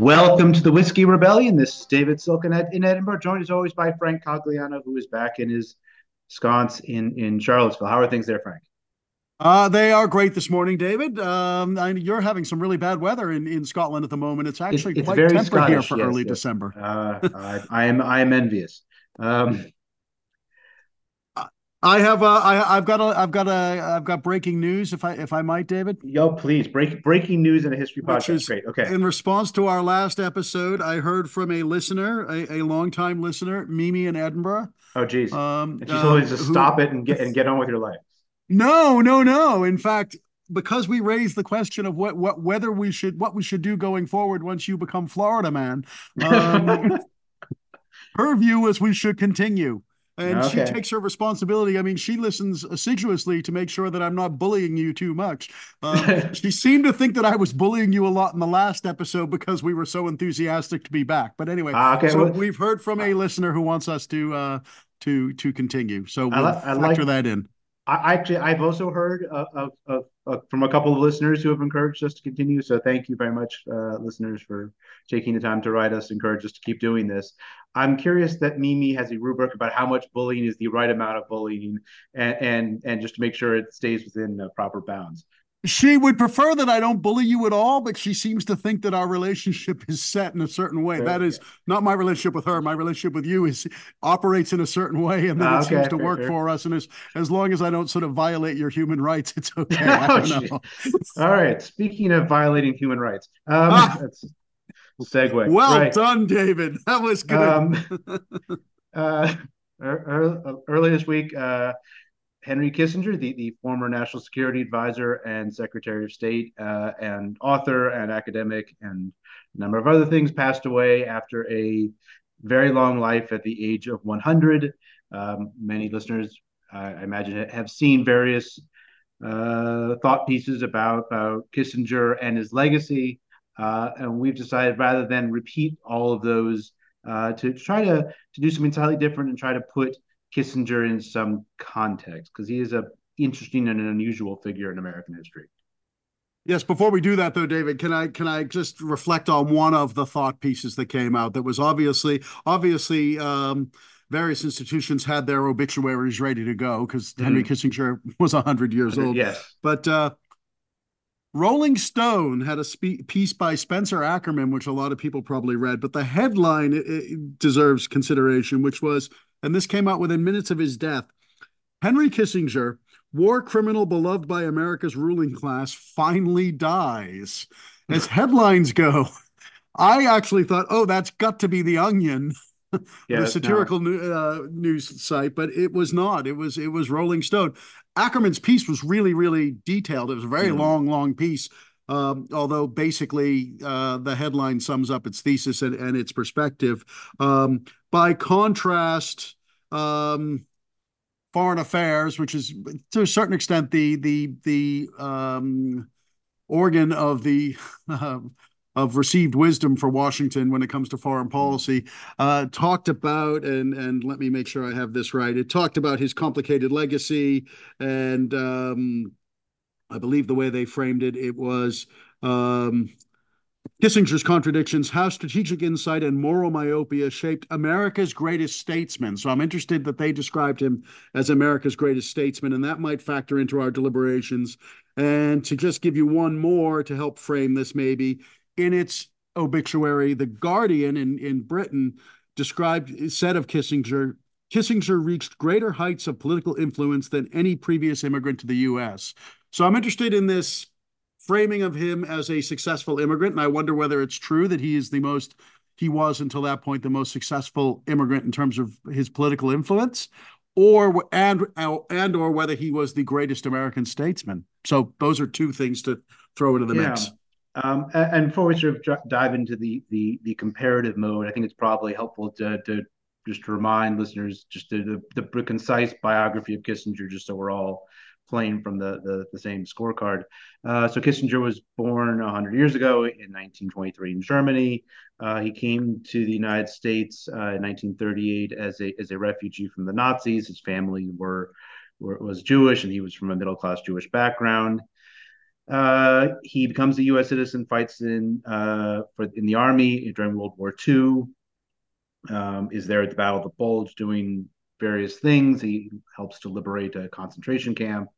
Welcome to the Whiskey Rebellion. This is David Silkenat in Edinburgh, joined as always by Frank Cogliano, who is back in his sconce in, in Charlottesville. How are things there, Frank? Uh, they are great this morning, David. Um, I you're having some really bad weather in, in Scotland at the moment. It's actually it's, it's quite temperate Scottish, here for yes, early yes. December. Uh, I, I am I am envious. Um, I have uh, I, I've got a I've got a I've got breaking news if I if I might, David. yo, please break breaking news in a history podcast. is- Great. Okay. In response to our last episode, I heard from a listener, a, a longtime listener, Mimi in Edinburgh. Oh, geez. Um, and she's um, always just who- stop it and get and get on with your life. No, no, no. In fact, because we raised the question of what, what whether we should what we should do going forward once you become Florida man, um, her view is we should continue. And she takes her responsibility. I mean, she listens assiduously to make sure that I'm not bullying you too much. Um, she seemed to think that I was bullying you a lot in the last episode because we were so enthusiastic to be back. But anyway, Ah, okay, so well- we've heard from a listener who wants us to uh, to to continue. So we'll li- I factor like- that in. I actually I've also heard of, of, of from a couple of listeners who have encouraged us to continue. So thank you very much, uh, listeners, for taking the time to write us, encourage us to keep doing this. I'm curious that Mimi has a rubric about how much bullying is the right amount of bullying, and and, and just to make sure it stays within uh, proper bounds. She would prefer that I don't bully you at all, but she seems to think that our relationship is set in a certain way. Fair, that is not my relationship with her. My relationship with you is operates in a certain way, and then Ah, it seems to fair, work for us. And as as long as I don't sort of violate your human rights, it's okay. I Oh, don't know. All right. Speaking of violating human rights, um, Ah. that's segue. Well Right. done, David. That was good. Um, uh, ear- ear- earlier this week, uh, Henry Kissinger, the, the former national security advisor and secretary of state, uh, and author and academic, and a number of other things, passed away after a very long life at the age of 100. Um, many listeners, I I imagine, have seen various uh, thought pieces about, about Kissinger and his legacy. Uh, and we've decided rather than repeat all of those, uh, to try to, to do something entirely different and try to put Kissinger in some context because he is a interesting and an unusual figure in American history. Yes, before we do that though, David, can I can I just reflect on one of the thought pieces that came out that was obviously obviously um, various institutions had their obituaries ready to go because Henry Kissinger was hundred years old. Yes. But uh, Rolling Stone had a spe- piece by Spencer Ackerman, which a lot of people probably read, but the headline it, it deserves consideration, which was, and this came out within minutes of his death Henry Kissinger, war criminal beloved by America's ruling class, finally dies. As headlines go, I actually thought, oh, that's got to be The Onion Yeah, the satirical new, uh, news site, but it was not. It was it was Rolling Stone. Ackerman's piece was really really detailed. It was a very Mhm. long long piece. Um, although basically uh, the headline sums up its thesis and, and its perspective. Um, by contrast, um, foreign affairs, which is to a certain extent the the the um, organ of the of received wisdom for Washington when it comes to foreign policy, uh, talked about and and let me make sure I have this right. It talked about his complicated legacy, and um, I believe the way they framed it, it was. Um, Kissinger's contradictions, how strategic insight and moral myopia shaped America's greatest statesman. So I'm interested that they described him as America's greatest statesman, and that might factor into our deliberations. And to just give you one more to help frame this, maybe in its obituary, The Guardian in, in Britain described, said of Kissinger, Kissinger reached greater heights of political influence than any previous immigrant to the US. So I'm interested in this framing of him as a successful immigrant, and I wonder whether it's true that he is the most, he was until that point the most successful immigrant in terms of his political influence, or and and or whether he was the greatest American statesman. So those are two things to throw into the Yeah. mix. Um, and before we sort of dive into the, the the comparative mode, I think it's probably helpful to to just remind listeners just the, the the concise biography of Kissinger, just so we're all playing from the the, the same scorecard. Uh, so Kissinger was born 100 years ago in 1923 in Germany. Uh, he came to the United States uh, in 1938 as a as a refugee from the Nazis. His family were, were was Jewish, and he was from a middle class Jewish background. Uh, he becomes a U.S. citizen, fights in uh, for in the army during World War II. Um, is there at the Battle of the Bulge doing various things. He helps to liberate a concentration camp,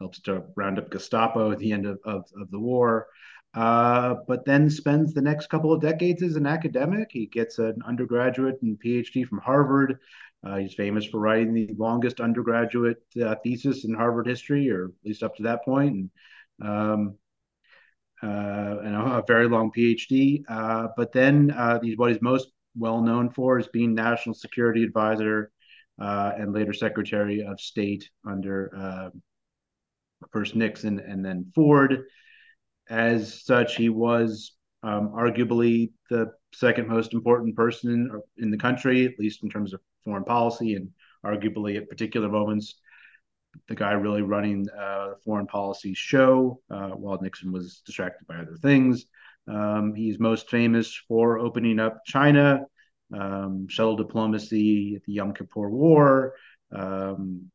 helps to round up Gestapo at the end of, of, of the war. Uh, but then spends the next couple of decades as an academic. He gets an undergraduate and PhD from Harvard. Uh, he's famous for writing the longest undergraduate uh, thesis in Harvard history, or at least up to that point. And um, uh, and a, very long PhD. Uh, but then uh, he's what he's most well known for is being national security advisor uh, and later Secretary of State under uh, first Nixon and then Ford. As such, he was um, arguably the second most important person in, in the country, at least in terms of foreign policy, and arguably at particular moments the guy really running uh, the foreign policy show uh, while Nixon was distracted by other things. Um, he's most famous for opening up China, um, shuttle diplomacy, at the Yom Kippur War, um,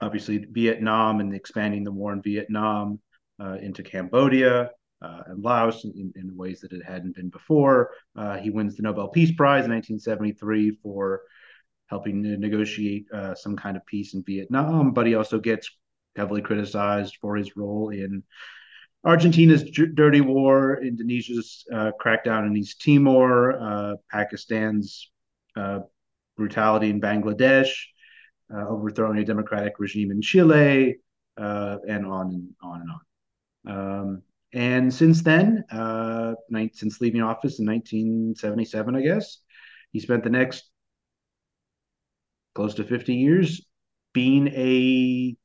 obviously Vietnam and expanding the war in Vietnam uh, into Cambodia. Uh, and Laos in, in, ways that it hadn't been before. Uh, he wins the Nobel Peace Prize in 1973 for helping to negotiate uh, some kind of peace in Vietnam, but he also gets heavily criticized for his role in Argentina's dirty war, Indonesia's uh, crackdown in East Timor, uh, Pakistan's uh, brutality in Bangladesh, uh, overthrowing a democratic regime in Chile, uh, and on and on and on. Um, and since then, since leaving office in 1977, I guess, he spent the next close to 50 years being a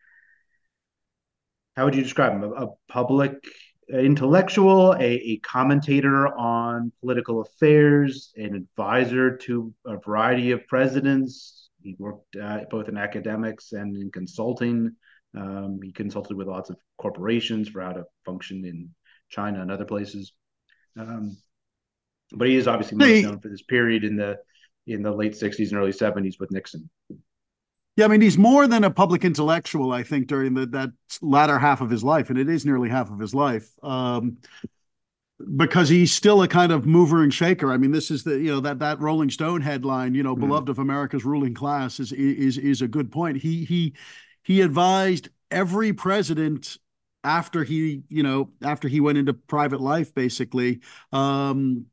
how would you describe him? A, a public intellectual, a, a, commentator on political affairs, an advisor to a variety of presidents. He worked uh, both in academics and in consulting. Um, he consulted with lots of corporations for how to function in China and other places. Um, but he is obviously most known for this period in the in the late 60s and early 70s with Nixon. Yeah, I mean, he's more than a public intellectual, I think, during the, that latter half of his life, and it is nearly half of his life. Um, because he's still a kind of mover and shaker. I mean, this is the you know that that Rolling Stone headline, you know, mm. beloved of America's ruling class is is is a good point. He he he advised every president after he you know after he went into private life, basically, um,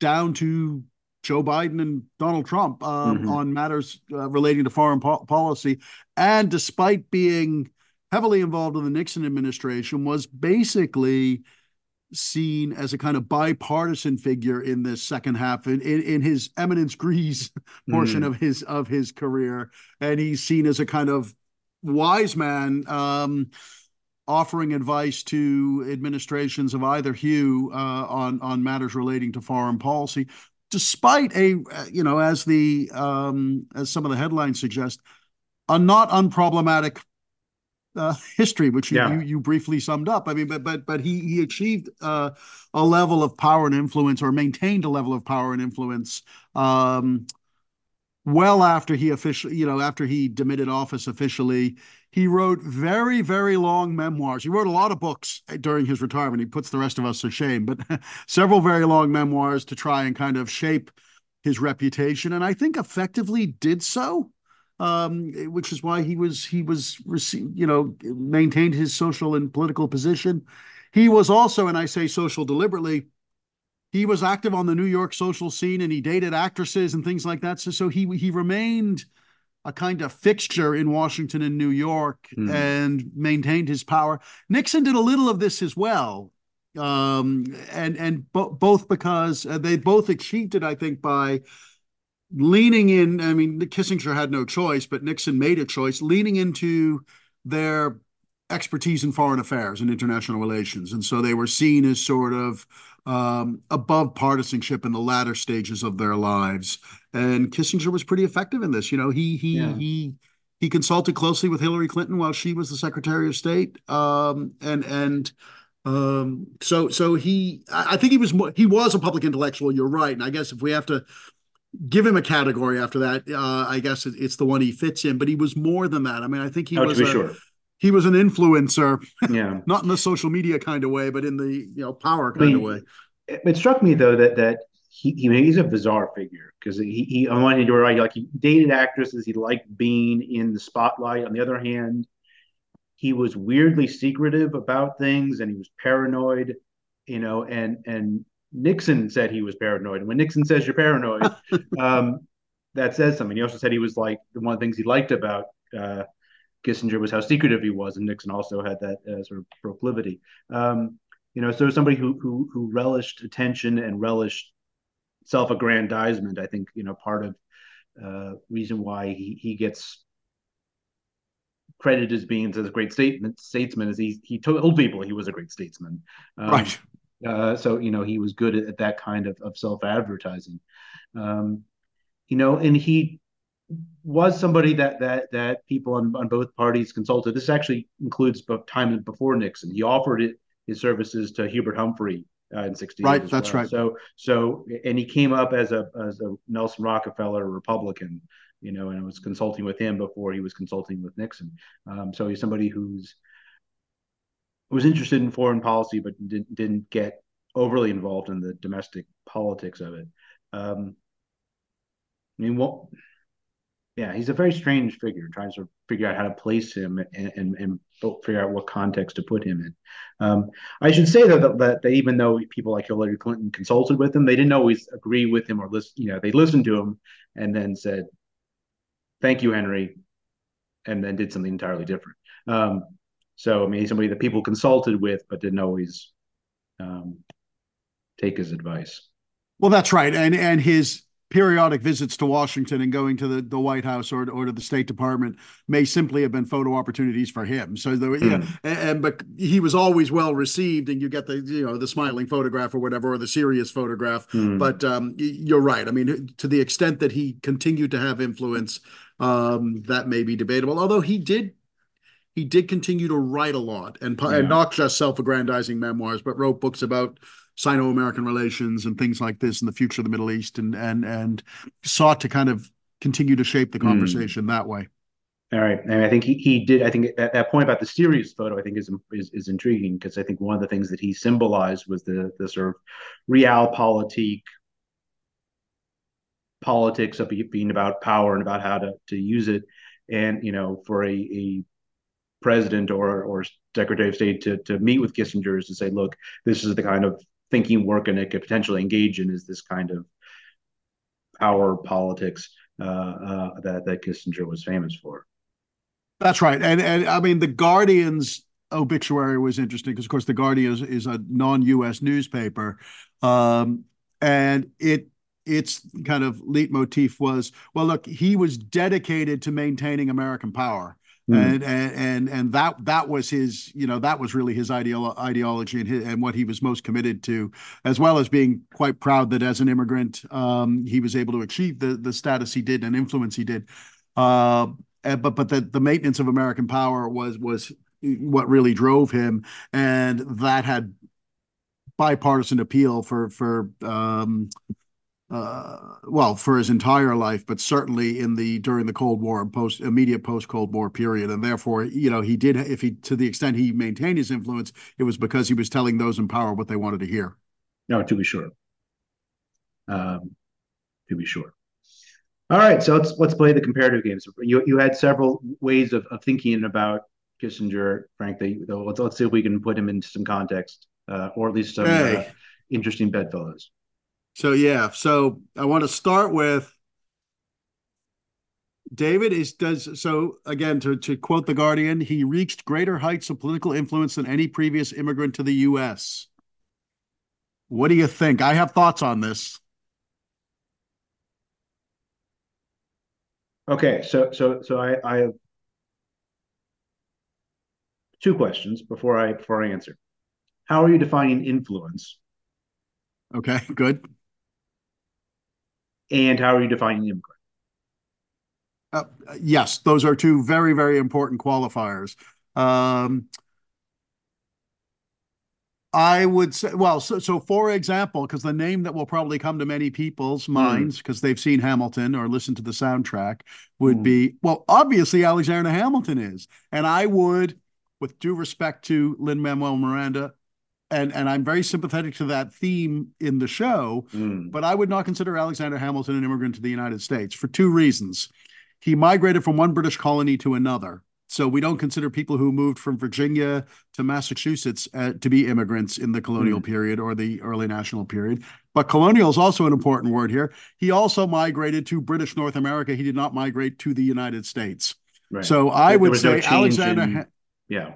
down to Joe Biden and Donald Trump um, mm-hmm. on matters uh, relating to foreign po- policy. And despite being heavily involved in the Nixon administration, was basically seen as a kind of bipartisan figure in this second half in, in, in his eminence grise portion mm. of his of his career and he's seen as a kind of wise man um, offering advice to administrations of either hue uh, on on matters relating to foreign policy despite a you know as the um, as some of the headlines suggest, a not unproblematic uh, history, which you, yeah. you, you briefly summed up. I mean, but but but he he achieved uh, a level of power and influence, or maintained a level of power and influence. Um, well after he officially, you know, after he demitted office officially, he wrote very, very long memoirs. He wrote a lot of books during his retirement. He puts the rest of us to shame, but several very long memoirs to try and kind of shape his reputation, and I think effectively did so. Um, which is why he was he was received, you know, maintained his social and political position. He was also, and I say social deliberately, he was active on the New York social scene and he dated actresses and things like that. So, so he he remained a kind of fixture in Washington and New York mm. and maintained his power. Nixon did a little of this as well. Um, and and bo- both because uh, they both achieved it, I think, by leaning in. I mean, Kissinger had no choice, but Nixon made a choice, leaning into their expertise in foreign affairs and international relations. And so they were seen as sort of um, above partisanship in the latter stages of their lives. And Kissinger was pretty effective in this. You know, he he yeah. he he consulted closely with Hillary Clinton while she was the Secretary of State. Um, and and um, so so he I think he was he was a public intellectual. You're right. And I guess if we have to give him a category after that, uh, I guess it's the one he fits in. But he was more than that. I mean, I think he oh, was a, sure he was an influencer. Yeah, not in the social media kind of way, but in the you know power kind I mean, of way. It, it struck me though that that he, he he's a bizarre figure because he, he on one hand you're right like he dated actresses he liked being in the spotlight on the other hand he was weirdly secretive about things and he was paranoid you know and and Nixon said he was paranoid and when Nixon says you're paranoid um, that says something he also said he was like one of the things he liked about uh, Kissinger was how secretive he was and Nixon also had that uh, sort of proclivity um, you know so somebody who who who relished attention and relished self-aggrandizement. I think you know part of uh, reason why he he gets credited as being as a great statement statesman is he he told people he was a great statesman. Um, right. Uh, so you know he was good at, at that kind of, of self-advertising. Um, you know, and he was somebody that that that people on, on both parties consulted. This actually includes both time before Nixon. He offered it his services to Hubert Humphrey uh, in 60 right that's well. right so so and he came up as a as a nelson rockefeller republican you know and was consulting with him before he was consulting with nixon um, so he's somebody who's was interested in foreign policy but didn't didn't get overly involved in the domestic politics of it um, i mean what yeah, he's a very strange figure. Trying to figure out how to place him and, and, and figure out what context to put him in. Um, I should say that, that, that, even though people like Hillary Clinton consulted with him, they didn't always agree with him or listen. You know, they listened to him and then said, "Thank you, Henry," and then did something entirely different. Um, so I mean, he's somebody that people consulted with, but didn't always um, take his advice. Well, that's right, and and his periodic visits to Washington and going to the, the White House or, or to the State Department may simply have been photo opportunities for him. So the, mm. yeah, and, and, but he was always well received, and you get the you know the smiling photograph or whatever or the serious photograph. Mm. But um, you're right. I mean, to the extent that he continued to have influence, um, that may be debatable. Although he did he did continue to write a lot and, yeah. and not just self-aggrandizing memoirs, but wrote books about Sino-American relations and things like this in the future of the Middle East, and and and sought to kind of continue to shape the hmm. conversation mm. that way. All right, and I think he, he did. I think that, that point about the serious photo, I think is is, is intriguing because I think one of the things that he symbolized was the the sort of realpolitik politics of being about power and about how to to use it, and you know, for a, a president or or secretary of state to to meet with Kissinger is to say, look, this is the kind of thinking work and it could potentially engage in is this kind of power politics uh, uh, that that Kissinger was famous for. That's right, and and I mean the Guardian's obituary was interesting because of course the Guardian is, is a non-U.S. newspaper, um, and it its kind of leitmotif was well look he was dedicated to maintaining American power Mm. And, and and and that that was his you know that was really his ideolo- ideology and his, and what he was most committed to as well as being quite proud that as an immigrant um, he was able to achieve the the status he did and influence he did uh, but but the the maintenance of American power was was what really drove him and that had bipartisan appeal for for um, uh, well, for his entire life, but certainly in the during the Cold War and post immediate post Cold War period, and therefore, you know, he did if he to the extent he maintained his influence, it was because he was telling those in power what they wanted to hear. No, to be sure. Um, to be sure. All right, so let's let's play the comparative games. You you had several ways of, of thinking about Kissinger, frankly. Though let's let's see if we can put him into some context, uh, or at least some hey. uh, interesting bedfellows. So yeah, so I want to start with David is does so again to, to quote the Guardian, he reached greater heights of political influence than any previous immigrant to the US. What do you think? I have thoughts on this. Okay, so so so I, I have two questions before I before I answer. How are you defining influence? Okay, good and how are you defining immigrant? Uh, yes, those are two very, very important qualifiers. Um, I would say, well, so, so for example, because the name that will probably come to many people's hmm. minds because mm. they've seen Hamilton or listened to the soundtrack would mm. be, well, obviously Alexander Hamilton is. And I would with due respect to Lin Manuel Miranda, and and I'm very sympathetic to that theme in the show, mm. but I would not consider Alexander Hamilton an immigrant to the United States for two reasons. He migrated from one British colony to another. So we don't consider people who moved from Virginia to Massachusetts uh, to be immigrants in the colonial mm. period or the early national period. But colonial is also an important word here. He also migrated to British North America. He did not migrate to the United States. Right. So I there would say no Alexander. In, yeah.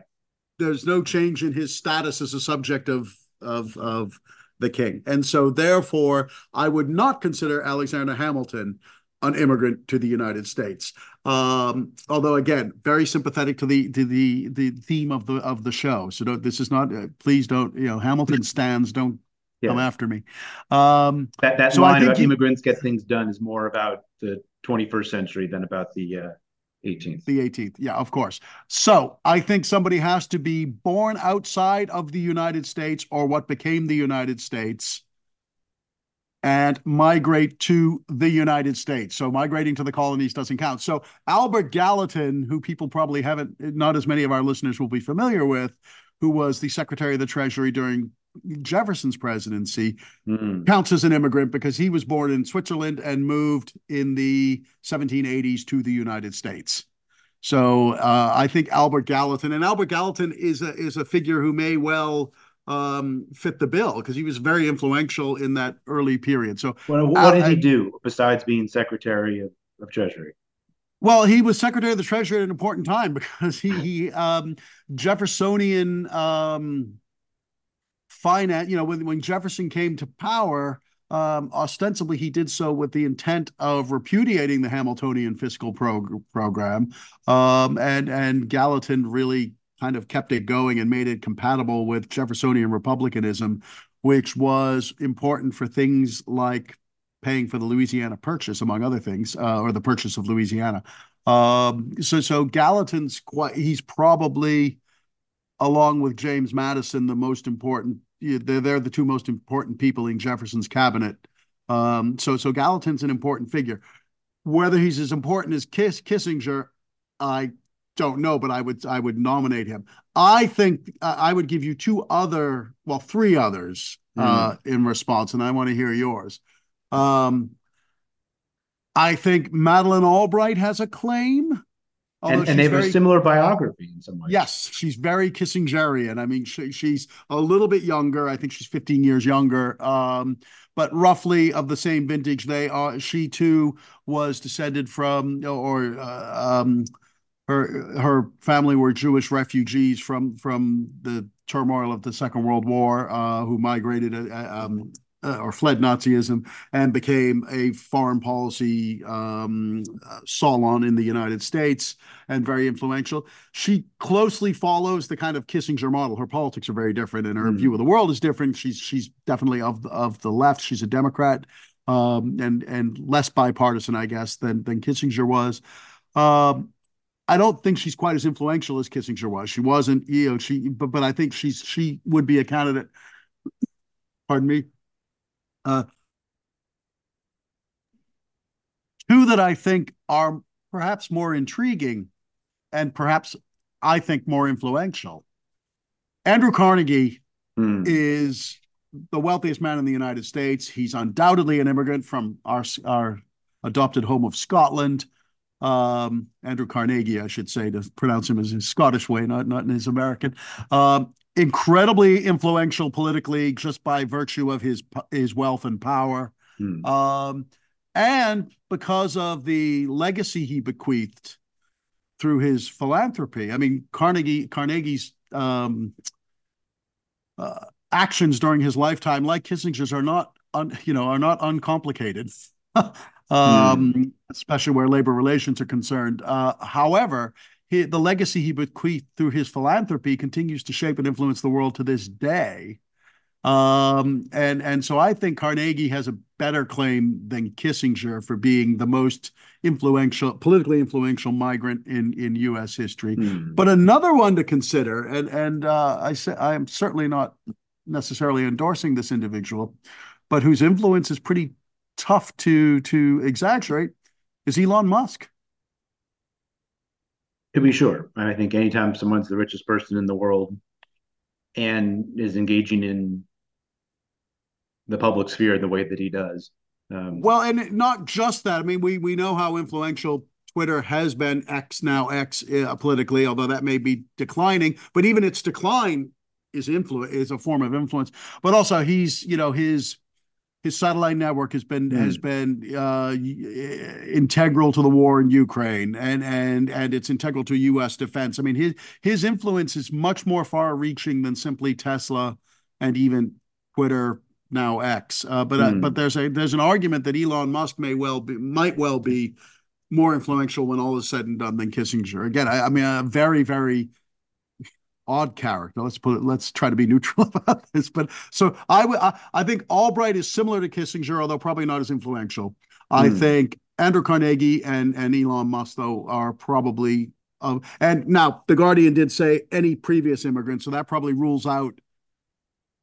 There's no change in his status as a subject of of of the king, and so therefore I would not consider Alexander Hamilton an immigrant to the United States. Um, although again, very sympathetic to the to the the theme of the of the show. So don't, this is not. Uh, please don't. You know, Hamilton stands. Don't yeah. come after me. Um, that that so line about immigrants get things done is more about the 21st century than about the uh, 18th. The 18th. Yeah, of course. So I think somebody has to be born outside of the United States or what became the United States and migrate to the United States. So migrating to the colonies doesn't count. So Albert Gallatin, who people probably haven't, not as many of our listeners will be familiar with, who was the Secretary of the Treasury during Jefferson's presidency mm. counts as an immigrant because he was born in Switzerland and moved in the 1780s to the United States. So uh, I think Albert Gallatin and Albert Gallatin is a is a figure who may well um, fit the bill because he was very influential in that early period. So well, what did he do besides being Secretary of, of Treasury? Well, he was Secretary of the Treasury at an important time because he, he um, Jeffersonian um, finance, you know, when, when Jefferson came to power, um, ostensibly he did so with the intent of repudiating the Hamiltonian fiscal prog- program, um, and and Gallatin really kind of kept it going and made it compatible with Jeffersonian republicanism, which was important for things like paying for the Louisiana Purchase, among other things, uh, or the purchase of Louisiana. Um, so so Gallatin's quite he's probably along with James Madison the most important they're, they're the two most important people in Jefferson's cabinet. Um, so so Gallatin's an important figure. Whether he's as important as Kiss, Kissinger, I don't know, but I would I would nominate him. I think uh, I would give you two other, well, three others mm. uh, in response, and I want to hear yours. Um, I think Madeleine Albright has a claim. And, and, they have very, a similar biography in some ways. Yes, she's very Kissingerian. I mean, she, she's a little bit younger. I think she's 15 years younger, um, but roughly of the same vintage. They are. She too was descended from, or uh, um, her her family were Jewish refugees from from the turmoil of the Second World War, uh, who migrated uh, um, uh, or fled Nazism and became a foreign policy um, uh, salon in the United States and very influential. She closely follows the kind of Kissinger model. Her politics are very different, and her mm. view of the world is different. She's she's definitely of of the left. She's a Democrat um, and and less bipartisan, I guess, than than Kissinger was. Um, I don't think she's quite as influential as Kissinger was. She wasn't, you know, she but but I think she's she would be a candidate. Pardon me uh, two that I think are perhaps more intriguing and perhaps I think more influential. Andrew Carnegie mm. is the wealthiest man in the United States. He's undoubtedly an immigrant from our, our adopted home of Scotland. Um, Andrew Carnegie, I should say, to pronounce him as his Scottish way, not not in his American. Um, incredibly influential politically just by virtue of his his wealth and power, hmm. um, and because of the legacy he bequeathed through his philanthropy. I mean, Carnegie Carnegie's um, uh, actions during his lifetime, like Kissinger's, are not un, you know are not uncomplicated. um, hmm. especially where labor relations are concerned. Uh, however, he, the legacy he bequeathed through his philanthropy continues to shape and influence the world to this day. Um, and and so I think Carnegie has a better claim than Kissinger for being the most influential, politically influential migrant in in U.S. history. Mm. But another one to consider, and and uh, I say I am certainly not necessarily endorsing this individual, but whose influence is pretty tough to to exaggerate, is Elon Musk. To be sure, I think anytime someone's the richest person in the world and is engaging in the public sphere the way that he does. Um, well, and not just that. I mean, we we know how influential Twitter has been X now X uh, politically, although that may be declining. But even its decline is influence is a form of influence. But also, he's you know his his satellite network has been mm. has been uh, integral to the war in Ukraine, and and and it's integral to U.S. defense. I mean, his his influence is much more far-reaching than simply Tesla and even Twitter now X. Uh, but mm. uh, but there's a there's an argument that Elon Musk may well be might well be more influential when all is said and done than Kissinger. Again, I, I mean, a very very odd character. Let's put it. Let's try to be neutral about this. But so I I, I think Albright is similar to Kissinger, although probably not as influential. Mm. I hmm. think Andrew Carnegie and and Elon Musk though are probably. Um, and now the Guardian did say any previous immigrant, so that probably rules out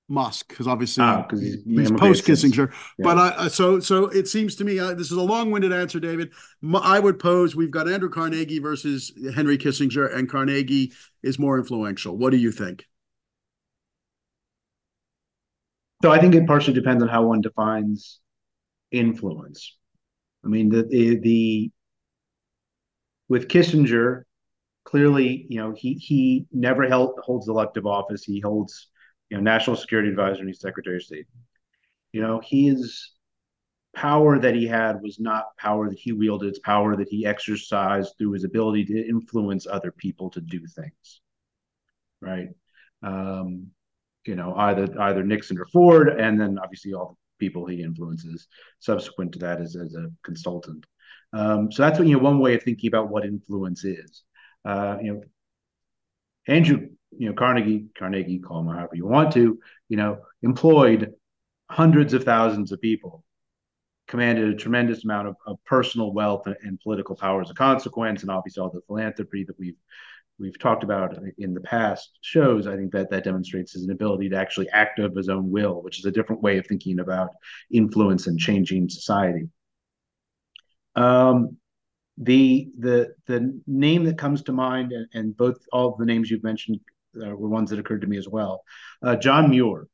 Musk because obviously ah, he's, he's post Kissinger. Yeah. But I, so so it seems to me uh, this is a long winded answer, David. I would pose we've got Andrew Carnegie versus Henry Kissinger, and Carnegie is more influential. What do you think? So I think it partially depends on how one defines influence. I mean the the, the with Kissinger, clearly, you know, he he never held holds elective office. He holds you know, national security advisor and he's secretary of state. You know, his power that he had was not power that he wielded, it's power that he exercised through his ability to influence other people to do things. Right. Um, you know, either either Nixon or Ford, and then obviously all the people he influences subsequent to that as, as a consultant. Um, so that's what, you know, one way of thinking about what influence is. Uh, you know, Andrew you know, Carnegie, Carnegie, call them however you want to, you know, employed hundreds of thousands of people, commanded a tremendous amount of, of personal wealth and, and, political power as a consequence, and obviously all the philanthropy that we've we've talked about in the past shows. I think that that demonstrates his ability to actually act of his own will, which is a different way of thinking about influence and changing society. Um, the the the name that comes to mind, and, and both all of the names you've mentioned uh, were ones that occurred to me as well. Uh, John Muir,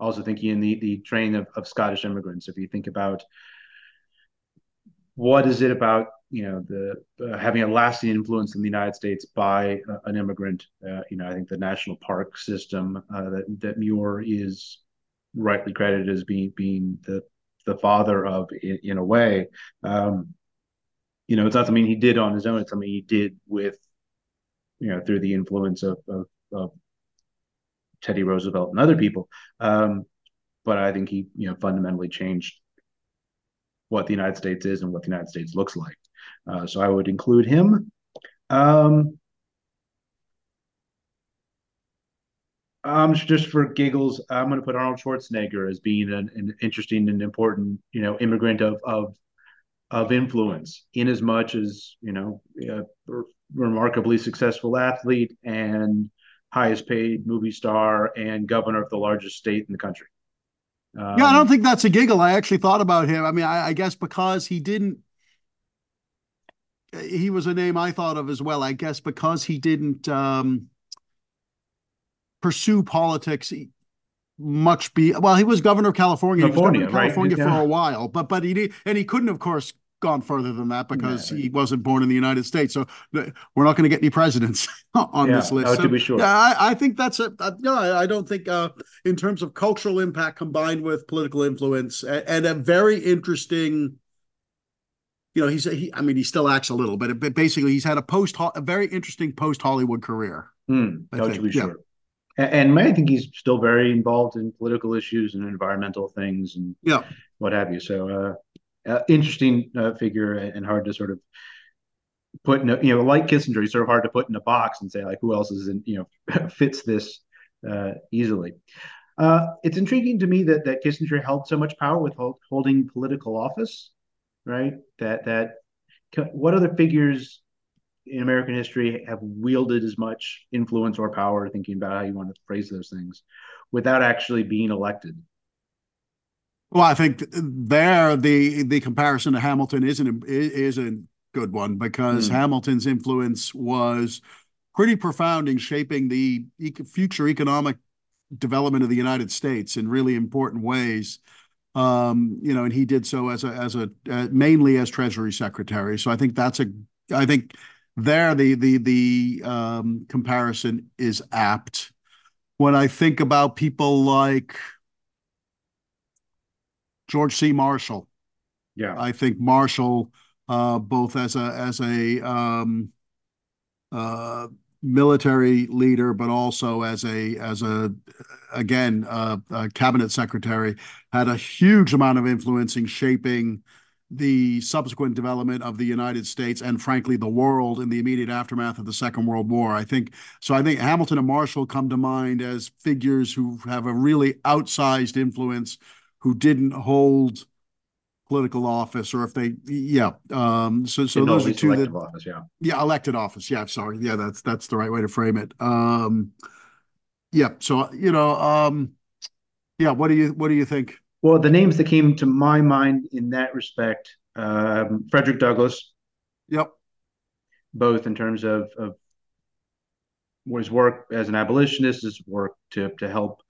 also thinking in the the train of, of Scottish immigrants. If you think about what is it about you know the uh, having a lasting influence in the United States by uh, an immigrant, uh, you know I think the national park system that that Muir is rightly credited as being being the the father of in, in a way. Um, you know, it's not something he did on his own. It's something he did with you know through the influence of, of, of Teddy Roosevelt and other people. Um, but I think he you know fundamentally changed what the United States is and what the United States looks like. Uh, so I would include him. Um, um, just for giggles, I'm going to put Arnold Schwarzenegger as being an, an interesting and important, you know, immigrant of of of influence, in as much as you know, uh, remarkably successful athlete and highest paid movie star and governor of the largest state in the country. Um, yeah, I don't think that's a giggle. I actually thought about him. I mean, I, I, guess because he didn't, he was a name I thought of as well. I guess because he didn't um, pursue politics much be well he was governor of california, california he was governor of california right? for yeah. a while but but he did and he couldn't of course gone further than that because yeah. he wasn't born in the United States. So we're not going to get any presidents on yeah, this list. So, to be sure. Yeah, I, I think that's a, no. I, I don't think uh, in terms of cultural impact combined with political influence and, and a very interesting. You know, he's he. I mean, he still acts a little, but, but basically, he's had a post a very interesting post Hollywood career. Mm, to be sure. And, and I think he's still very involved in political issues and environmental things and yeah. what have you. So uh, uh, interesting uh, figure and hard to sort of put in a, you know like Kissinger he's sort of hard to put in a box and say like who else is in you know fits this uh, easily. Uh, it's intriguing to me that that Kissinger held so much power with hold, holding political office, right? That that what other figures in American history have wielded as much influence or power, thinking about how you want to phrase those things, without actually being elected. Well, I think there the the comparison to Hamilton isn't is an good one because mm. Hamilton's influence was pretty profound in shaping the future economic development of the United States in really important ways. Um, you know, and he did so as a as a uh, mainly as Treasury Secretary. So I think that's a I think there the the the um, comparison is apt. When I think about people like George C. Marshall, yeah, I think Marshall, uh, both as a as a um, uh, military leader, but also as a as a again uh, a cabinet secretary, had a huge amount of influence in shaping the subsequent development of the United States and frankly the world in the immediate aftermath of the Second World War. I think so. I think Hamilton and Marshall come to mind as figures who have a really outsized influence, who didn't hold political office or if they yeah um so so those are two that office yeah. Yeah elected office. Yeah sorry. Yeah that's that's the right way to frame it. Um yeah so you know um yeah what do you what do you think? Well the names that came to my mind in that respect um frederick douglass. Yep. Both in terms of of his work as an abolitionist his work to to help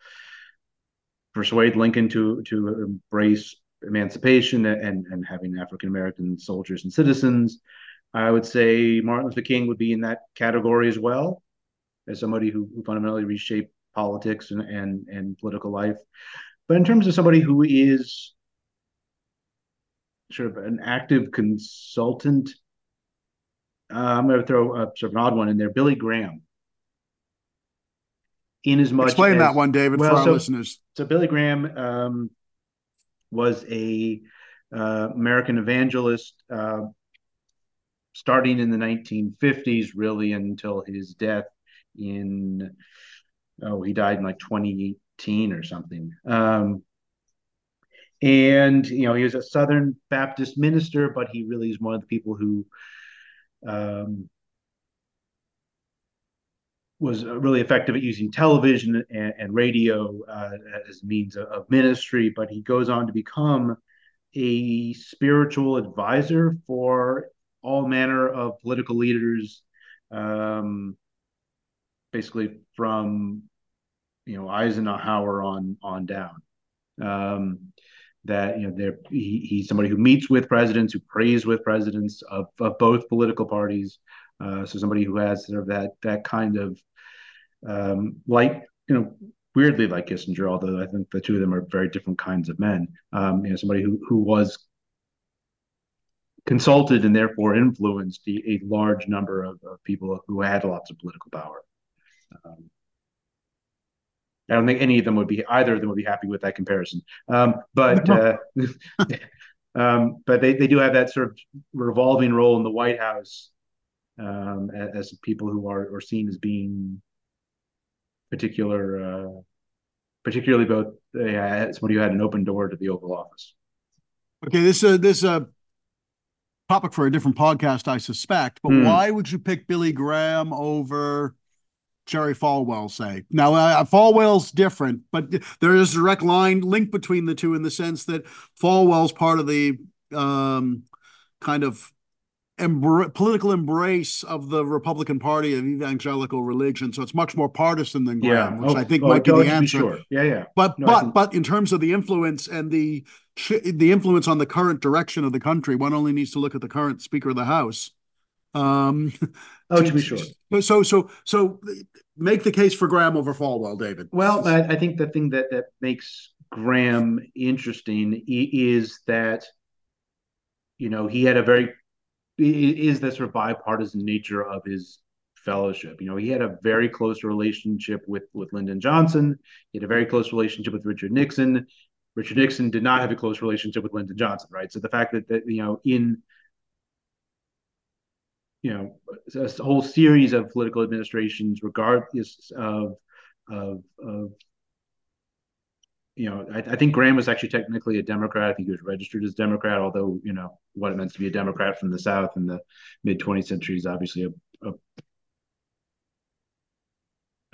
persuade lincoln to to embrace emancipation and, and having African American soldiers and citizens. I would say Martin Luther King would be in that category as well, as somebody who, who fundamentally reshaped politics and, and, and political life. But in terms of somebody who is sort of an active consultant, uh, I'm going to throw a sort of an odd one in there Billy Graham. In as much explain as, that one, David, well, for our so, listeners. So Billy Graham um, was a uh, American evangelist uh, starting in the 1950s, really until his death in oh he died in like 2018 or something. Um, and you know he was a Southern Baptist minister, but he really is one of the people who um, was really effective at using television and, and radio uh, as means of, of, ministry, but he goes on to become a spiritual advisor for all manner of political leaders, um, basically from you know Eisenhower on on down. Um, that you know he, he's somebody who meets with presidents, who prays with presidents of, of both political parties. Uh, so somebody who has sort of that that kind of um, like you know weirdly like Kissinger, although I think the two of them are very different kinds of men. Um, you know, somebody who who was consulted and therefore influenced a, a large number of, of, people who had lots of political power. Um, I don't think any of them would be either of them would be happy with that comparison. Um, but uh, um, but they, they do have that sort of revolving role in the White House um, as, as, people who are, are seen as being particular, uh, particularly both uh, somebody who had an open door to the Oval Office. Okay, this uh, this uh, topic for a different podcast, I suspect. But mm. why would you pick Billy Graham over Jerry Falwell? Say now, uh, Falwell's different, but there is a direct line link between the two in the sense that Falwell's part of the um, kind of embr- political embrace of the Republican Party of evangelical religion. So it's much more partisan than Graham, yeah. which oh, I think oh, might be the answer. Sure. Yeah, yeah. But no, but but in terms of the influence and the the influence on the current direction of the country, one only needs to look at the current Speaker of the House. Um, oh, to be sure. So so so make the case for Graham over Falwell, David. Well, I, I think the thing that that makes Graham interesting is that you know he had a very is the sort of bipartisan nature of his fellowship. You know, he had a very close relationship with with Lyndon Johnson. He had a very close relationship with Richard Nixon. Richard Nixon did not have a close relationship with Lyndon Johnson, right? So the fact that that you know in you know a whole series of political administrations, regardless of of, of you know, I, I, think Graham was actually technically a Democrat. I think he was registered as Democrat, although you know what it meant to be a Democrat from the South in the mid 20th century is obviously a, a,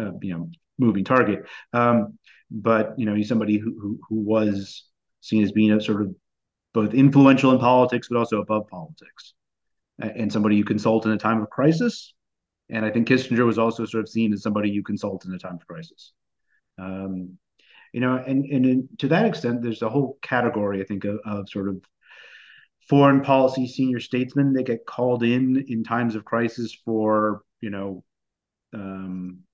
a, you know moving target. Um, but you know, he's somebody who, who who was seen as being a sort of both influential in politics, but also above politics. and somebody you consult in a time of crisis. And I think Kissinger was also sort of seen as somebody you consult in a time of crisis. Um, you know, and and in, to that extent, there's a whole category I think of, of sort of foreign policy senior statesmen that get called in in times of crisis for you know um,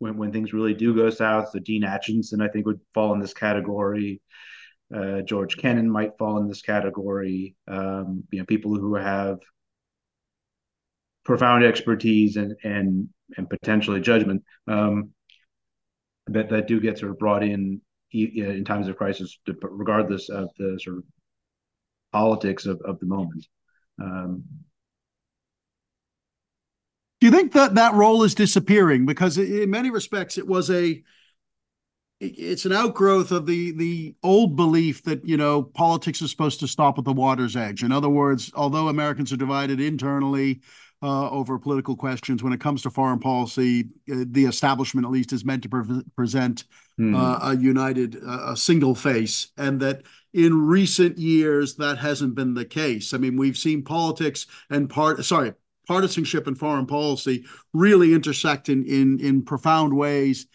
when when things really do go south. So Dean Acheson, I think, would fall in this category. Uh, George Kennan might fall in this category. Um, you know, people who have profound expertise and and and potentially judgment um, that that do get sort of brought in in times of crisis, regardless of the sort of politics of, of the moment. Um, do you think that that role is disappearing? Because in many respects, it was a it's an outgrowth of the the old belief that you know politics is supposed to stop at the water's edge. In other words, although Americans are divided internally over political questions, when it comes to foreign policy, uh, the establishment at least is meant to pre- present mm. uh, a united, a single face, and that in recent years that hasn't been the case. I mean, we've seen politics and part sorry partisanship and foreign policy really intersect in in in profound ways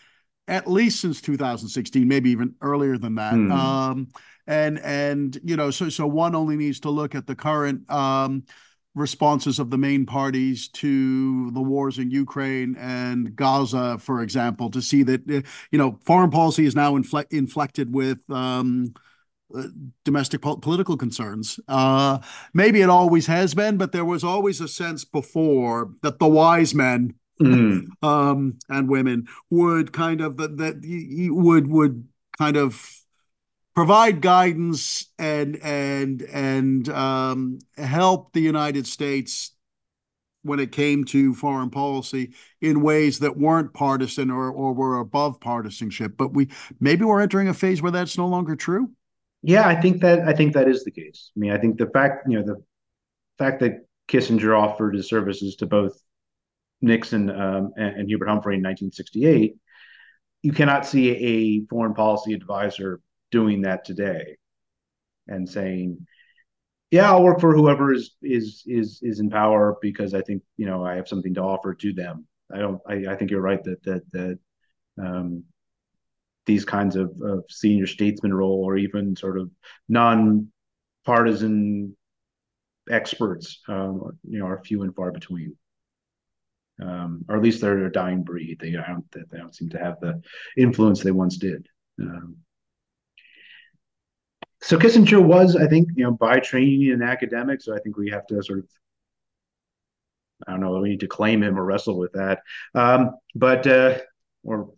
at least since 2016, maybe even earlier than that. Hmm. Um, and and you know, so so one only needs to look at the current um, responses of the main parties to the wars in Ukraine and Gaza, for example, to see that uh, you know foreign policy is now infle- inflected with. Um, uh, domestic po- political concerns. Uh, maybe it always has been, but there was always a sense before that the wise men mm. um, and women would kind of that that would would kind of provide guidance and and and um, help the United States when it came to foreign policy in ways that weren't partisan or or were above partisanship. But we maybe we're entering a phase where that's no longer true. Yeah, I think that I think that is the case. I mean, I think the fact you know the fact that Kissinger offered his services to both Nixon um, and, and, Hubert Humphrey in 1968, you cannot see a foreign policy advisor doing that today and saying, "Yeah, I'll work for whoever is is is is in power because I think you know I have something to offer to them." I don't. I, I think you're right that that that um, these kinds of, of senior statesman role or even sort of non-partisan experts, um, you know, are few and far between um, or at least they're a dying breed. They don't they don't seem to have the influence they once did. Um, so Kissinger was, I think, you know, by training an academic. So I think we have to sort of, I don't know, we need to claim him or wrestle with that. Um, but uh, or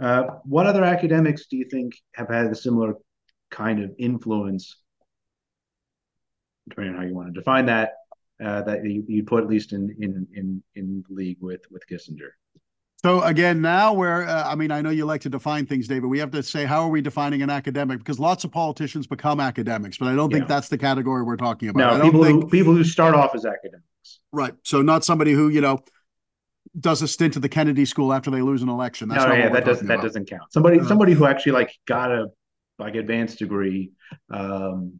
uh, what other academics do you think have had a similar kind of influence? Depending on how you want to define that, uh, that you, you put at least in in in in league with with Kissinger. So again, now where uh, I mean, I know you like to define things, David. We have to say how are we defining an academic because lots of politicians become academics, but I don't yeah. think that's the category we're talking about. No, people think, who people who start off as academics. Right. So not somebody who you know does a stint at the Kennedy School after they lose an election. That's no, yeah, that doesn't that doesn't count. Somebody uh, somebody who actually like got a like advanced degree, um,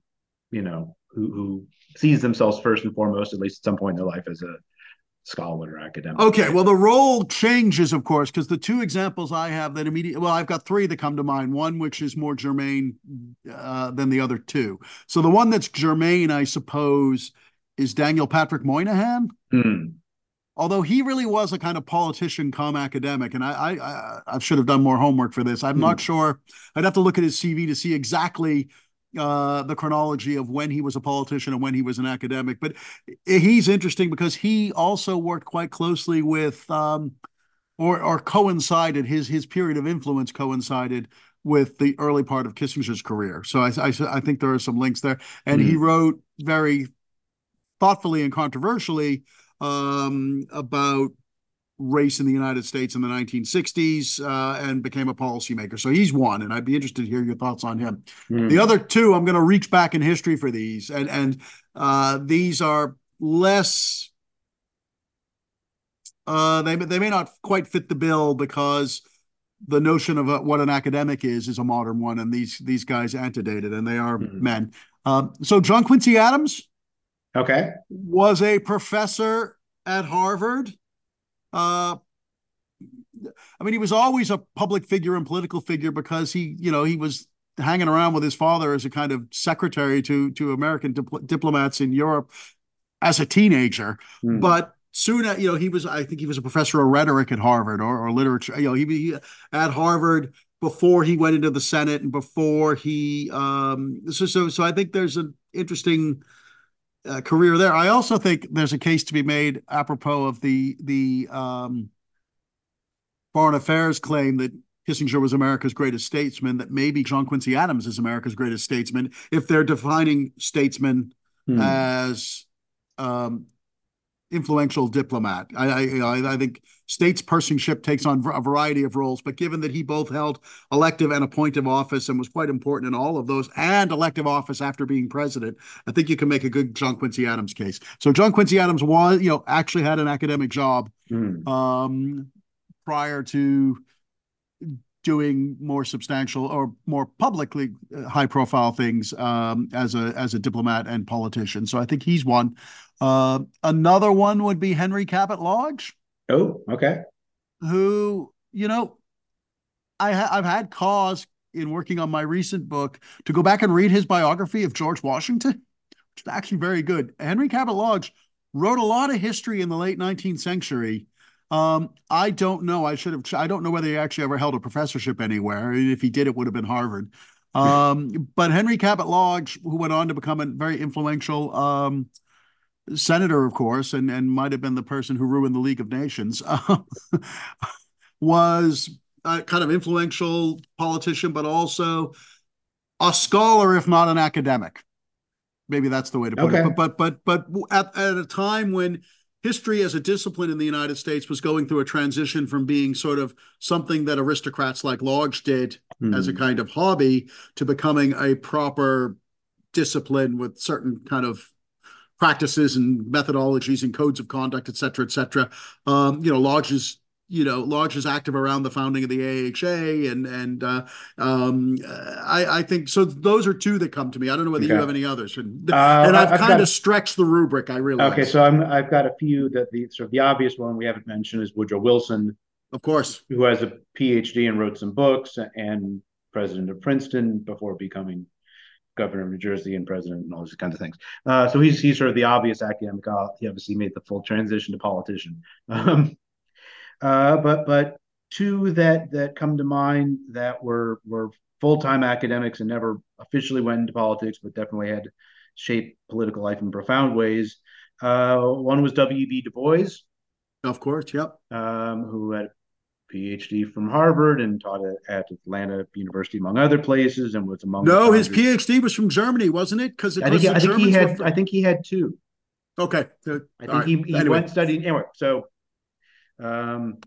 you know, who who sees themselves first and foremost, at least at some point in their life, as a scholar or academic. Okay, well, the role changes, of course, because the two examples I have that immediately, well, I've got three that come to mind. One which is more germane uh, than the other two. So the one that's germane, I suppose, is Daniel Patrick Moynihan. Mm. Although he really was a kind of politician, come academic, and I, I, I should have done more homework for this. I'm mm. not sure. I'd have to look at his CV to see exactly uh, the chronology of when he was a politician and when he was an academic. But he's interesting because he also worked quite closely with, um, or or coincided his his period of influence coincided with the early part of Kissinger's career. So I I, I think there are some links there, and mm-hmm. he wrote very thoughtfully and controversially um, about race in the United States in the 1960s uh, and became a policymaker. So he's one, and I'd be interested to hear your thoughts on him. Mm. The other two, I'm going to reach back in history for these, and and uh, these are less. Uh, they they may not quite fit the bill because the notion of a, what an academic is is a modern one, and these these guys antedated, and they are mm. men. Uh, so John Quincy Adams. Okay. Was a professor at Harvard. Uh, I mean, he was always a public figure and political figure because he, you know, he was hanging around with his father as a kind of secretary to to American dipl- diplomats in Europe as a teenager. Mm. But soon, you know, he was. I think he was a professor of rhetoric at Harvard or, or literature. You know, he, he at Harvard before he went into the Senate and before he. Um, so so so I think there's an interesting. Uh, career there. I also think there's a case to be made apropos of the the um, foreign affairs claim that Kissinger was America's greatest statesman, that maybe John Quincy Adams is America's greatest statesman, if they're defining statesman hmm. as um, influential diplomat. I, I, I think statespersonship takes on a variety of roles, but given that he both held elective and appointive office and was quite important in all of those, and elective office after being president, I think you can make a good John Quincy Adams case. So John Quincy Adams was, you know, actually had an academic job. Hmm. Um, prior to doing more substantial or more publicly uh, high profile things um, as a as a diplomat and politician. So I think he's one. Uh, another one would be Henry Cabot Lodge. Oh, okay. Who you know, I ha- I've had cause in working on my recent book to go back and read his biography of George Washington, which is actually very good. Henry Cabot Lodge wrote a lot of history in the late 19th century um, I don't know. I should have. I don't know whether he actually ever held a professorship anywhere. And if he did, it would have been Harvard. Um, but Henry Cabot Lodge, who went on to become a very influential um, senator, of course, and and might have been the person who ruined the League of Nations, was a kind of influential politician, but also a scholar, if not an academic. Maybe that's the way to put okay. it. But but but but at, at a time when history as a discipline in the United States was going through a transition from being sort of something that aristocrats like Lodge did mm. as a kind of hobby to becoming a proper discipline with certain kind of practices and methodologies and codes of conduct, et cetera, et cetera. Um, you know, Lodge's you know, Lodge is active around the founding of the AHA, and and uh, um, I, I think so. Those are two that come to me. I don't know whether okay. you have any others, and, uh, and I've, I've kind of stretched the rubric. I realize. Okay, so I'm I've got a few that the sort of the obvious one we haven't mentioned is Woodrow Wilson, of course, who has a PhD and wrote some books, and president of Princeton before becoming governor of New Jersey and president and all these kinds of things. Uh, so he's he's sort of the obvious academic. He obviously made the full transition to politician. Um, uh, but but two that that come to mind that were were full time academics and never officially went into politics, but definitely had shaped political life in profound ways. Uh, one was W.B. Du Bois, of course, yep, um, who had a PhD from Harvard and taught at Atlanta University, among other places, and was among. No, his PhD was from Germany, wasn't it? Because I, think, I think he had. From... I think he had two. Okay, I think right. he, he anyway. went studying anyway. So um,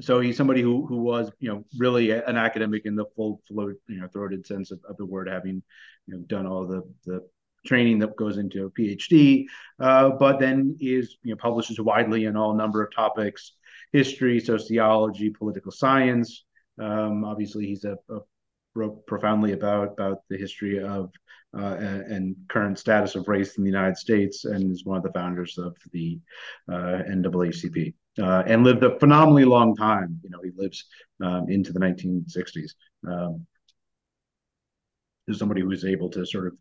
so he's somebody who who was you know really an academic in the full flow you know throated sense of, of the word, having you know done all the the training that goes into a PhD, uh, but then is you know publishes widely in all number of topics: history, sociology, political science. Um, obviously, he's a, a profoundly about about the history of uh, and, and, current status of race in the United States, and is one of the founders of the uh, NAACP, uh, and lived a phenomenally long time. You know, he lives um, into the 1960s. Um, is somebody who is able to sort of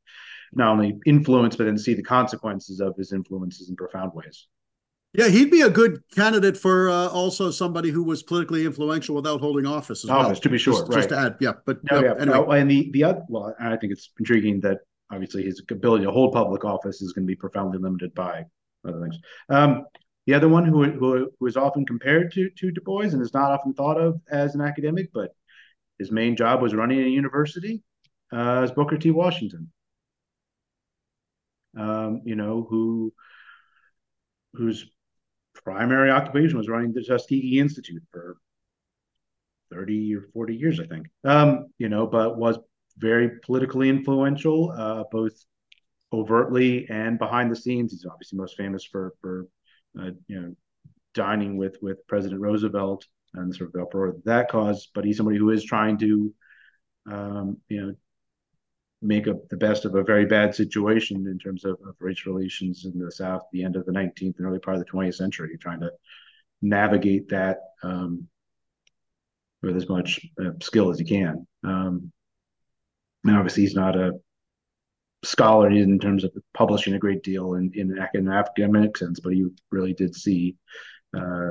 not only influence but then see the consequences of his influences in profound ways. Yeah, he'd be a good candidate for uh, also somebody who was politically influential without holding office as office, well. to be sure, just, right. just to add, yeah. But no, yeah, anyway. Oh, and the the other, well, I think it's intriguing that obviously his ability to hold public office is going to be profoundly limited by other things. Um, the other one who, who who is often compared to to Du Bois and is not often thought of as an academic, but his main job was running a university, uh, is Booker T. Washington. Um, you know who whose primary occupation was running the Tuskegee Institute for 30 or 40 years, I think. Um, you know, but was very politically influential, uh, both overtly and behind the scenes. He's obviously most famous for for uh, you know dining with with President Roosevelt and sort of the uproar that caused. But he's somebody who is trying to um, you know make a, the best of a very bad situation in terms of, of race relations in the South, the end of the 19th and early part of the 20th century, trying to navigate that um, with as much uh, skill as he can. Um, and obviously, he's not a scholar in terms of publishing a great deal in, in an academic sense, but he really did see uh,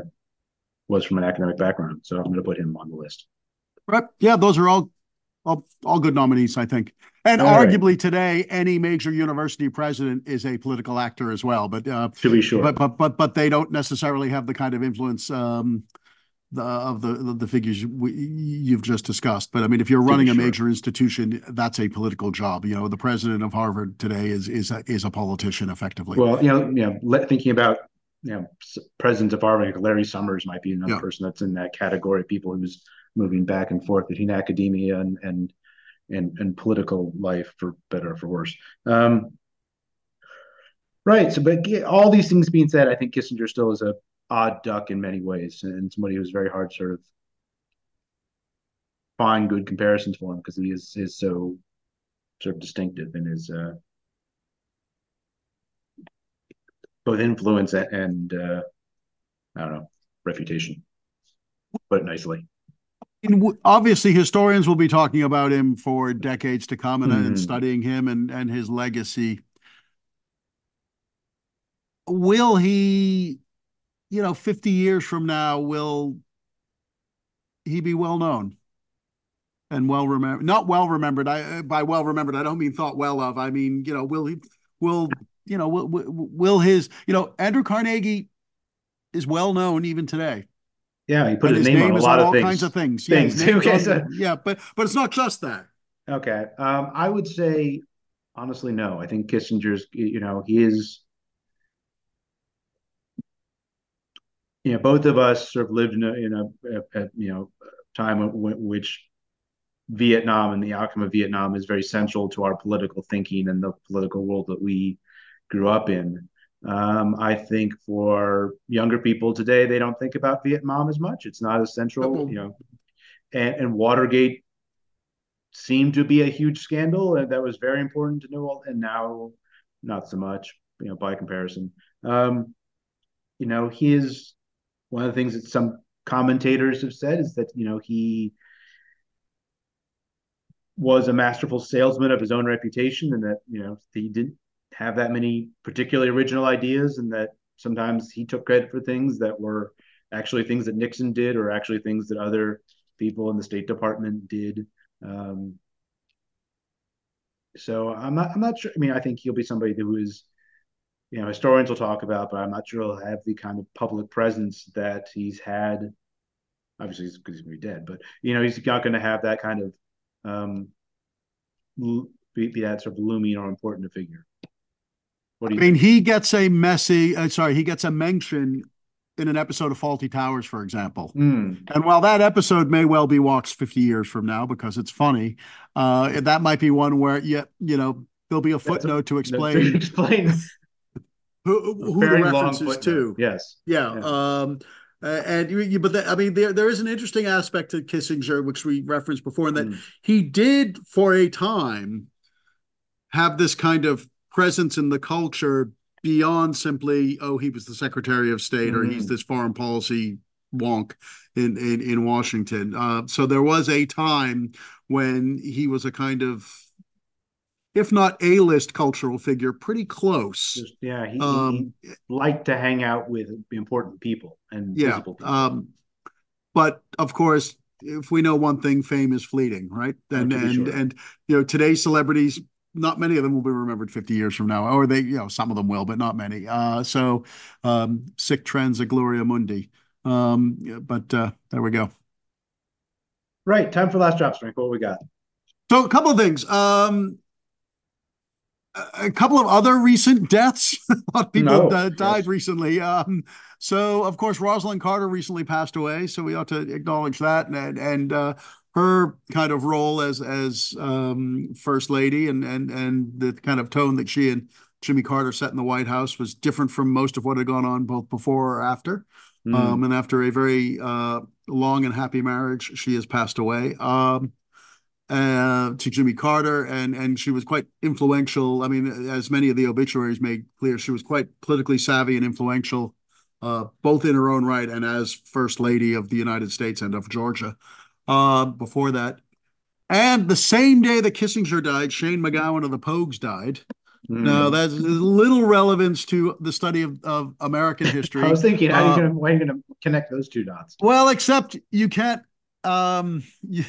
was from an academic background. So I'm going to put him on the list. Right. Yeah, those are all all, all good nominees, I think. And all arguably right. today, any major university president is a political actor as well. But uh, to be sure, but but but but they don't necessarily have the kind of influence um, the, of the the figures we, you've just discussed. But I mean, if you're running a sure. major institution, that's a political job. You know, the president of Harvard today is is a, is a politician, effectively. Well, you know, you know, thinking about you know presidents of Harvard, like Larry Summers might be another yeah. person that's in that category of people who's moving back and forth between academia and and and, and political life for better or for worse. Um, right. So, but all these things being said, I think Kissinger still is a odd duck in many ways, and somebody who's very hard sort of find good comparisons for him because he is is so sort of distinctive in his uh, both influence and uh, I don't know reputation. Put it nicely obviously historians will be talking about him for decades to come and, mm. and, studying him and, and his legacy will he you know 50 years from now will he be well known and well remembered not well remembered i by well remembered i don't mean thought well of i mean you know will he will you know will, will his you know andrew carnegie is well known even today yeah, he put his, his, name, name on a lot of all things. kinds of things. things. Yeah, okay, so, yeah, but but it's not just that. Okay, um, I would say honestly, no. I think Kissinger's, you know, he is. You know, both of us sort of lived in a in a, a, a you know time in which Vietnam and the outcome of Vietnam is very central to our political thinking and the political world that we grew up in. Um, I think for younger people today, they don't think about Vietnam as much. It's not as central, you know. And, and Watergate seemed to be a huge scandal, and that was very important to know. And now, not so much, you know, by comparison. Um, you know, he is one of the things that some commentators have said is that you know he was a masterful salesman of his own reputation, and that you know he didn't have that many particularly original ideas and that sometimes he took credit for things that were actually things that Nixon did or actually things that other people in the State Department did. Um, so I'm not I'm not sure. I mean, I think he'll be somebody who is, you know, historians will talk about, but I'm not sure he'll have the kind of public presence that he's had. Obviously, he's he's gonna be dead, but you know, he's not going to have that kind of um, be, be that sort of looming or important figure. What do you I mean, think? he gets a messy. Uh, sorry, he gets a mention in an episode of Fawlty Towers, for example. Mm. And while that episode may well be watched 50 years from now because it's funny, uh, that might be one where, yeah, you know, there'll be a footnote a, to explain explain who, who the references to. Yes. Yeah. yeah. Um, and you, you but the, I mean, there there is an interesting aspect to Kissinger, which we referenced before, in that mm. he did for a time have this kind of presence in the culture beyond simply oh he was the secretary of state mm-hmm. or he's mm. this foreign policy wonk in in, in washington uh, so there was a time when he was a kind of if not a-list cultural figure pretty close yeah he, um, he liked to hang out with important people and yeah people. Um, but of course if we know one thing fame is fleeting right and and sure. and you know today's celebrities not many of them will be remembered 50 years from now, or they, you know, some of them will, but not many. Uh, so, um, sic transit gloria mundi. Um, but uh, there we go. Right. Time for last drops, Frank. What we got? So, a couple of things. Um, a couple of other recent deaths. a lot of people no, died yes. recently. Um, so, of course, Rosalynn Carter recently passed away. So we ought to acknowledge that. And, and uh, her kind of role as as um, first lady and and and the kind of tone that she and Jimmy Carter set in the White House was different from most of what had gone on both before or after. Mm. Um, and after a very uh, long and happy marriage, she has passed away. Um, uh, to Jimmy Carter, and and she was quite influential. I mean, as many of the obituaries made clear, she was quite politically savvy and influential, uh, both in her own right and as First Lady of the United States and of Georgia. Uh, before that, and the same day that Kissinger died, Shane MacGowan of the Pogues died. Mm. Now, that's little relevance to the study of, of American history. I was thinking, how are you uh, going to connect those two dots? Well, except you can't. Um, you,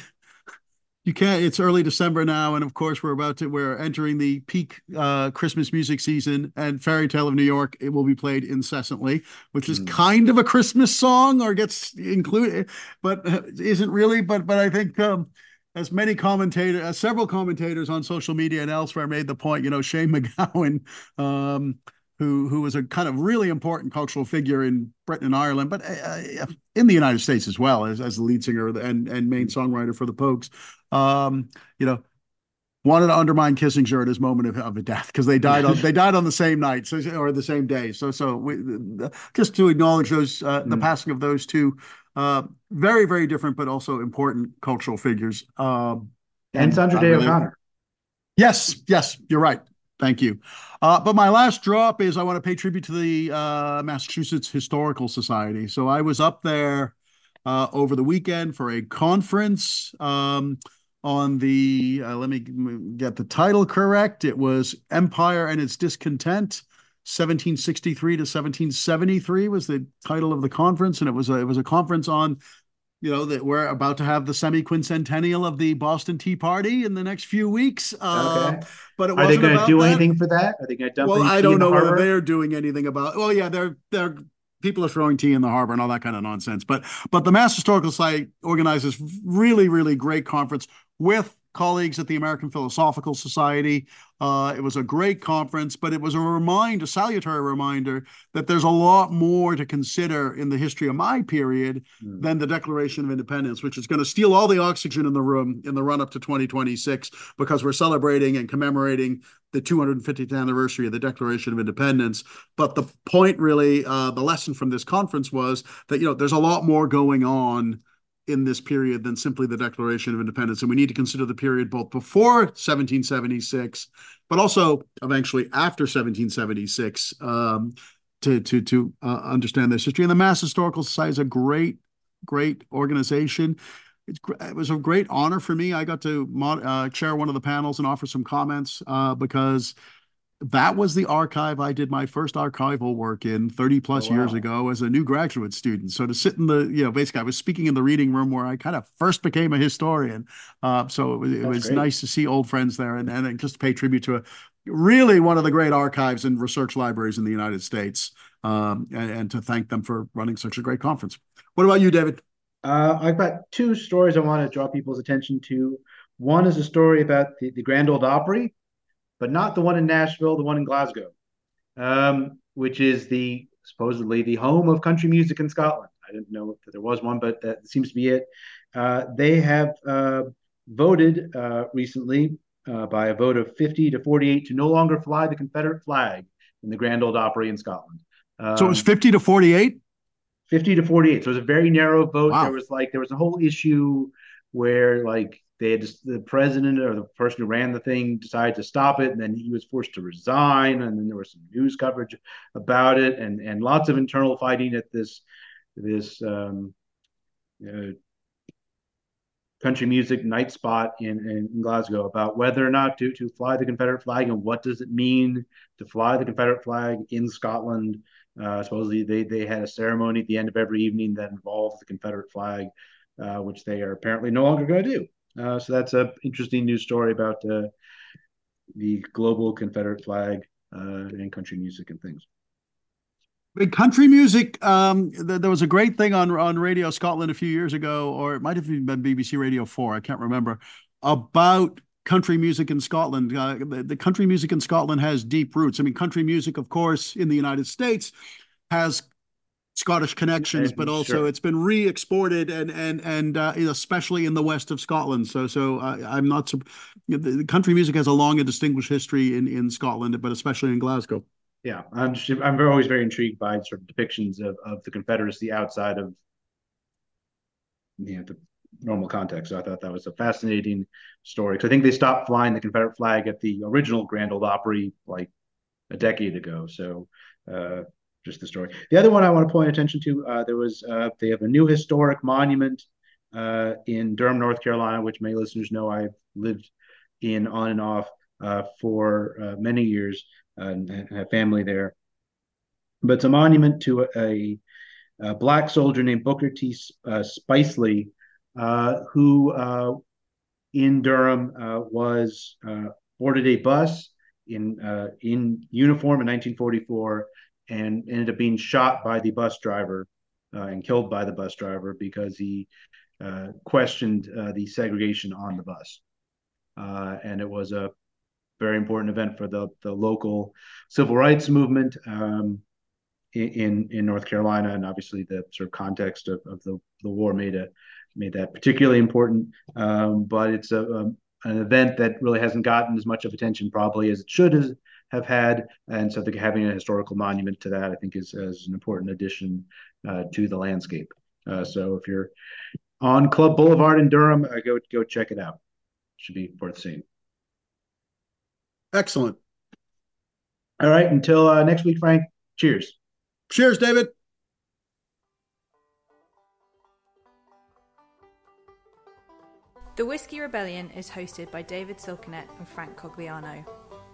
you can't it's early december now and of course we're about to we're entering the peak uh, christmas music season and fairy tale of new york it will be played incessantly which is mm. kind of a christmas song or gets included but uh, isn't really but but i think um, as many commentators, uh, several commentators on social media and elsewhere made the point, you know, Shane MacGowan um, who who was a kind of really important cultural figure in Britain and Ireland, but uh, in the United States as well as as the lead singer and and main songwriter for the Pogues, you know, wanted to undermine Kissinger at his moment of, of death because they died on they died on the same night so, or the same day. So so we, just to acknowledge those uh, mm. the passing of those two uh, very, very different, but also important cultural figures. Um, and Sandra Day O'Connor. Yes, yes, you're right. Thank you. Uh, but my last drop is I want to pay tribute to the uh, Massachusetts Historical Society. So I was up there uh, over the weekend for a conference um, on the, uh, let me get the title correct. It was Empire and Its Discontent 1763 to 1773 was the title of the conference, and it was a, it was a conference on, you know, that we're about to have the semi quincentennial of the Boston Tea Party in the next few weeks. Uh, okay. but are they going to do that. anything for that? Are they going to dump? Well, I don't know whether they're doing anything about. Well, yeah, they're they're people are throwing tea in the harbor and all that kind of nonsense. But but the Mass Historical Society organizes really really great conference with colleagues at the American Philosophical Society. Uh, it was a great conference, but it was a reminder, a salutary reminder, that there's a lot more to consider in the history of my period mm. than the Declaration of Independence, which is going to steal all the oxygen in the room in the run up to 2026 because we're celebrating and commemorating the 250th anniversary of the Declaration of Independence. But the point, really, uh, the lesson from this conference was that you know there's a lot more going on in this period than simply the Declaration of Independence. And we need to consider the period both before 1776, but also eventually after 1776 um, to, to, to uh, understand this history. And the Mass Historical Society is a great, great organization. It's, it was a great honor for me. I got to mod, uh, chair one of the panels and offer some comments uh, because that was the archive I did my first archival work in 30 plus oh, wow. years ago as a new graduate student. So to sit in the, you know, basically I was speaking in the reading room where I kind of first became a historian. Uh, so it was, it was nice to see old friends there and, and just pay tribute to a, really one of the great archives and research libraries in the United States um, and, and, to thank them for running such a great conference. What about you, David? Uh, I've got two stories I want to draw people's attention to. One is a story about the, the Grand Ole Opry, but not the one in Nashville, the one in Glasgow, um, which is the supposedly the home of country music in Scotland. I didn't know that there was one, but that seems to be it. Uh, they have uh, voted uh, recently uh, by a vote of 50 to 48 to no longer fly the Confederate flag in the Grand Ole Opry in Scotland. Um, so it was 50 to 48? 50 to 48. So it was a very narrow vote. Wow. There was like, there was a whole issue where like they had just, the president or the person who ran the thing decided to stop it, and then he was forced to resign, and then there was some news coverage about it, and and lots of internal fighting at this this um, uh, country music night spot in, in Glasgow about whether or not to to fly the Confederate flag and what does it mean to fly the Confederate flag in Scotland. Uh, supposedly, they they had a ceremony at the end of every evening that involved the Confederate flag, uh, which they are apparently no longer going to do. Uh, so that's an interesting news story about uh, the global Confederate flag uh, and country music and things. Big country music. Um, th- there was a great thing on on Radio Scotland a few years ago, or it might have even been BBC Radio Four. I can't remember about country music in Scotland. Uh, the, the, country music in Scotland has deep roots. I mean, country music, of course, in the United States has Scottish connections, but also sure. it's been re-exported and and and uh, especially in the west of Scotland. So so uh, I'm not. The country music has a long and distinguished history in in Scotland, but especially in Glasgow. Yeah, I'm just, I'm always very intrigued by sort of depictions of of the Confederacy outside of you know the normal context. So I thought that was a fascinating story. Because I think they stopped flying the Confederate flag at the original Grand Ole Opry like a decade ago. So uh, just the story. The other one I want to point attention to, uh, there was uh, they have a new historic monument uh, in Durham, North Carolina, which many listeners know I've lived in on and off uh, for uh, many years and, and have family there. But it's a monument to a, a black soldier named Booker T. Spicely, who in Durham was boarded a bus in in uniform in 1944 and ended up being shot by the bus driver uh, and killed by the bus driver because he uh, questioned uh, the segregation on the bus. Uh, and it was a very important event for the, the local civil rights movement um, in in North Carolina, and obviously the sort of context of, of the, the war made a made that particularly important. Um, but it's a, a, an event that really hasn't gotten as much of attention probably as it should have had. And so I think having a historical monument to that, I think, is, is an important addition uh, to the landscape. Uh, so if you're on Club Boulevard in Durham, uh, go go check it out. Should be worth seeing. Excellent. All right. Until uh, next week, Frank. Cheers. Cheers, David. The Whiskey Rebellion is hosted by David Silkenat and Frank Cogliano.